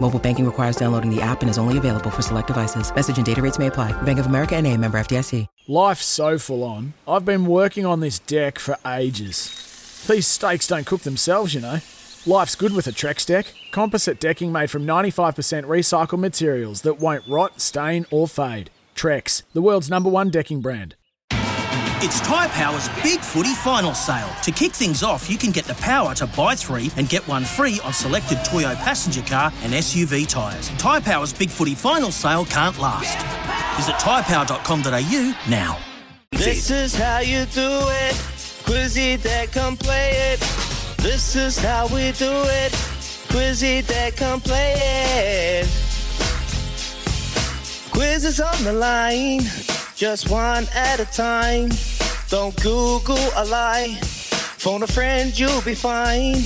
Mobile banking requires downloading the app and is only available for select devices. Message and data rates may apply. Bank of America and a member FDIC. Life's so full on. I've been working on this deck for ages. These steaks don't cook themselves, you know. Life's good with a Trex deck. Composite decking made from 95% recycled materials that won't rot, stain, or fade. Trex, the world's number one decking brand. It's Tyre Power's Big Footy Final Sale. To kick things off, you can get the power to buy three and get one free on selected Toyo passenger car and SUV tyres. Tyre Power's Big Footy Final Sale can't last. Visit tyrepower.com.au now. This is how you do it. Quizzy that come play it. This is how we do it. Quizzy that come play it. Quiz is on the line, just one at a time. Don't Google a lie. Phone a friend, you'll be fine.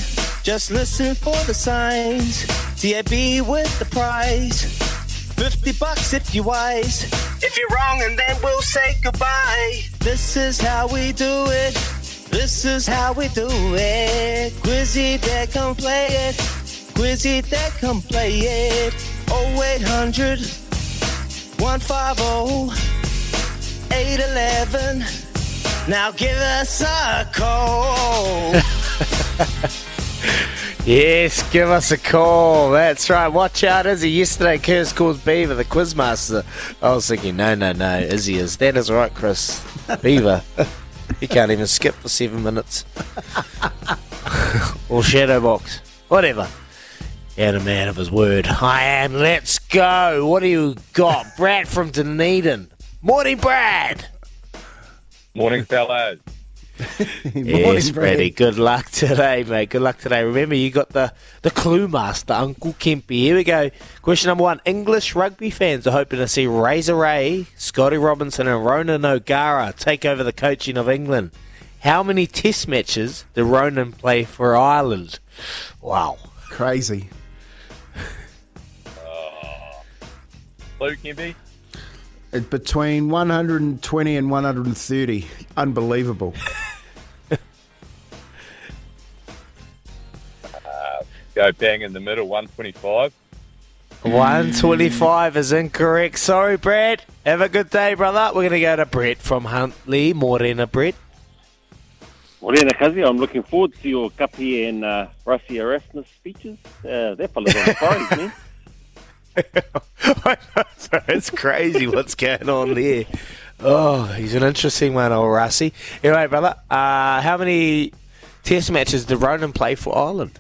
Just listen for the signs. TAB with the prize. 50 bucks if you're wise. If you're wrong, and then we'll say goodbye. This is how we do it. This is how we do it. Quizzy that come play it. Quizzy that come play it. 0800 150 811. Now give us a call. Yes, give us a call. That's right. Watch out, Izzy. Yesterday, Curse called Beaver the Quizmaster. I was thinking, no, no, no, Izzy is. That is right, Chris. Beaver. he can't even skip for seven minutes. or Shadowbox. Whatever. And a man of his word. I am. Let's go. What do you got? Brad from Dunedin. Morning, Brad. Morning, fellas. yes, Brady. Good luck today, mate. Good luck today. Remember, you got the, the clue master, Uncle Kempy. Here we go. Question number one. English rugby fans are hoping to see Razor Ray, Scotty Robertson, and Ronan O'Gara take over the coaching of England. How many test matches did Ronan play for Ireland? Wow. Crazy. Uh, Luke, Kempy? It- Between 120 and 130. Unbelievable. Go bang in the middle, 125. 125 is incorrect. Sorry, Brad. Have a good day, brother. We're going to go to Brett from Huntley. Morena, Brett. Morena Kazi, I'm looking forward to your Kapi and uh, Rassie Erasmus speeches. Uh, that fella's on fire, man. it's crazy what's going on there. Oh, he's an interesting one, old Rassie. Anyway, brother, uh, how many test matches did Ronan play for Ireland?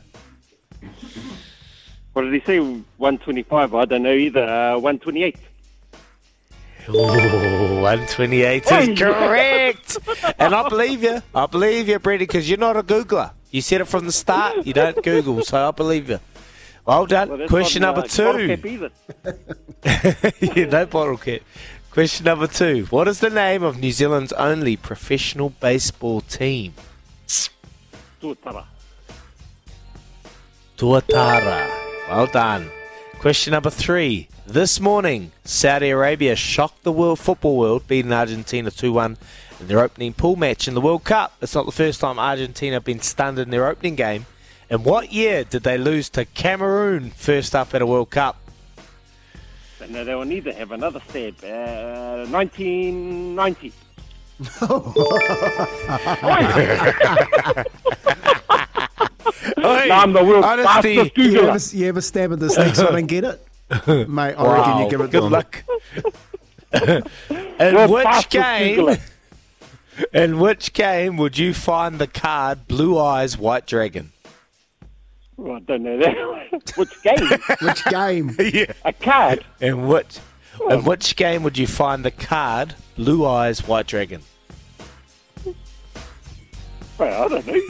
What did he say? 125? I don't know either. Uh, 128. Ooh, 128 Oh, is correct. and I believe you. I believe you, Brady, because you're not a Googler. You said it from the start. You don't Google, so I believe you. Well done. Well, Question number uh, two. bottle cap yeah, no bottle cap. Question number two. What is the name of New Zealand's only professional baseball team? Tuatara. Tuatara. Well done. Question number three. This morning, Saudi Arabia shocked the world football world, beating Argentina 2 1 in their opening pool match in the World Cup. It's not the first time Argentina have been stunned in their opening game. And what year did they lose to Cameroon first up at a World Cup? No, they will need to have another stab. Uh, 1990. Oi, No, I'm the world's honesty. fastest You Googler. ever, you ever stab at this next one and get it? Mate, I reckon you give it Good to him. luck. in World's which game? Googler. In which game would you find the card Blue Eyes White Dragon? Oh, I don't know that. Which game? Which game? yeah. A card? In which in which game would you find the card Blue Eyes White Dragon? Well, I don't know.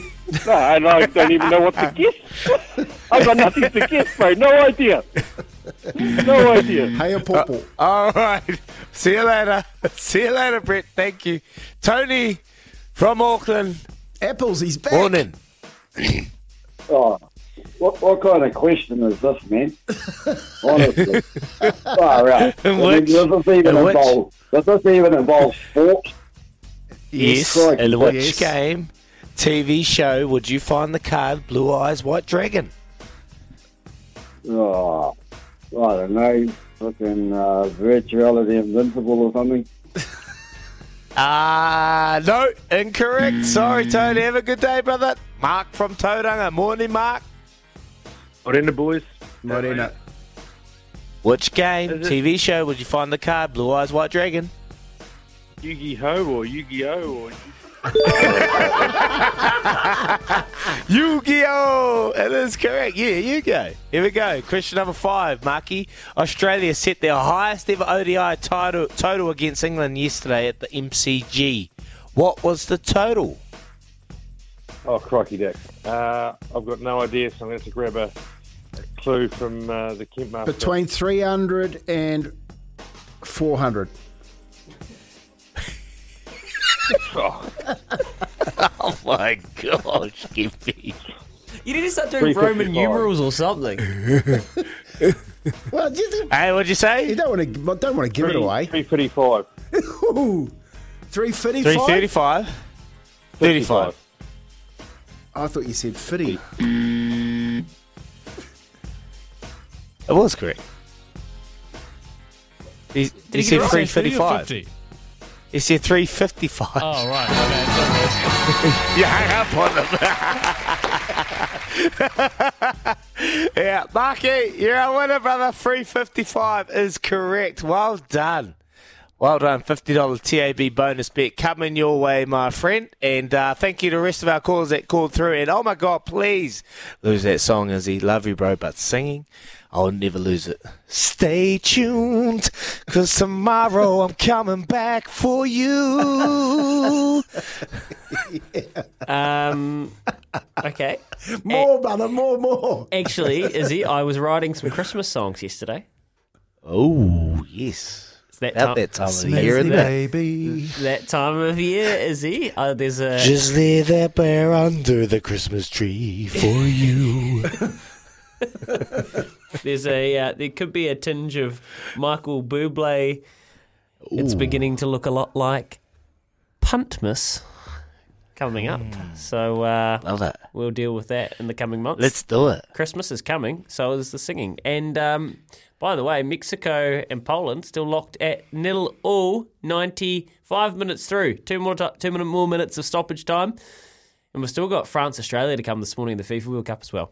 No, and I don't even know what to guess. I've got nothing to guess, bro. No idea. No idea. Hey, a pawpaw. Uh, all right. See you later. See you later, Brett. Thank you. Tony from Auckland. Apples, he's back. Morning. Oh, what, what kind of question is this, man? Honestly. Far out. In I mean, which- does this even in which- involve, does this even involve sport? Yes. In which Yes. game, TV show, would you find the card Blue Eyes White Dragon? Oh, I don't know. Fucking uh, virtuality invincible or something. Ah, no, incorrect. Sorry, Tony. Have a good day, brother. Mark from Tauranga. Morning, Mark. Morena, boys. Morena. Which game, Is it- TV show, would you find the card Blue Eyes White Dragon? Yu-Gi-Oh! or Yu-Gi-Oh! or Yu-Gi-Oh! That is correct. Yeah, you go. Here we go. Question number five, Marky. Australia set their highest ever ODI title, total against England yesterday at the MCG. What was the total? Oh, crikey, Dick. Uh, I've got no idea, so I'm going to have to grab a, a clue from uh, the Kent Master. Between 300 and 400. Oh, Oh my gosh, Gimpy. You need to start doing Roman numerals or something. Well, just, Hey, what'd you say? you don't want to don't want to give it away. 355. Ooh, 355? 335? 35. I thought you said 50. It was correct. He, he said 355. He said 355. Oh, right. Okay. You hang up on him. yeah, Marky, you're a winner, brother. 355 is correct. Well done. Well done. $50 TAB bonus bet coming your way, my friend. And uh, thank you to the rest of our callers that called through. And oh my God, please lose that song, Izzy. Love you, bro. But singing, I'll never lose it. Stay tuned, because tomorrow I'm coming back for you. Um, okay. More, brother, more, more. Actually, Izzy, I was writing some Christmas songs yesterday. Oh, yes. It's that About time, that time of the year, isn't it? baby. that time of year, Izzy. Uh, there's a Just lay that bear under the Christmas tree for you. there's a uh, there could be a tinge of Michael Bublé. It's beginning to look a lot like Puntmas coming up. So uh, Love it. we'll deal with that in the coming months. Let's do it. Christmas is coming, so is the singing. And um, by the way, Mexico and Poland still locked at nil all. Ninety-five minutes through, two more ti two minute more minutes of stoppage time, and we've still got France Australia to come this morning in the FIFA World Cup as well.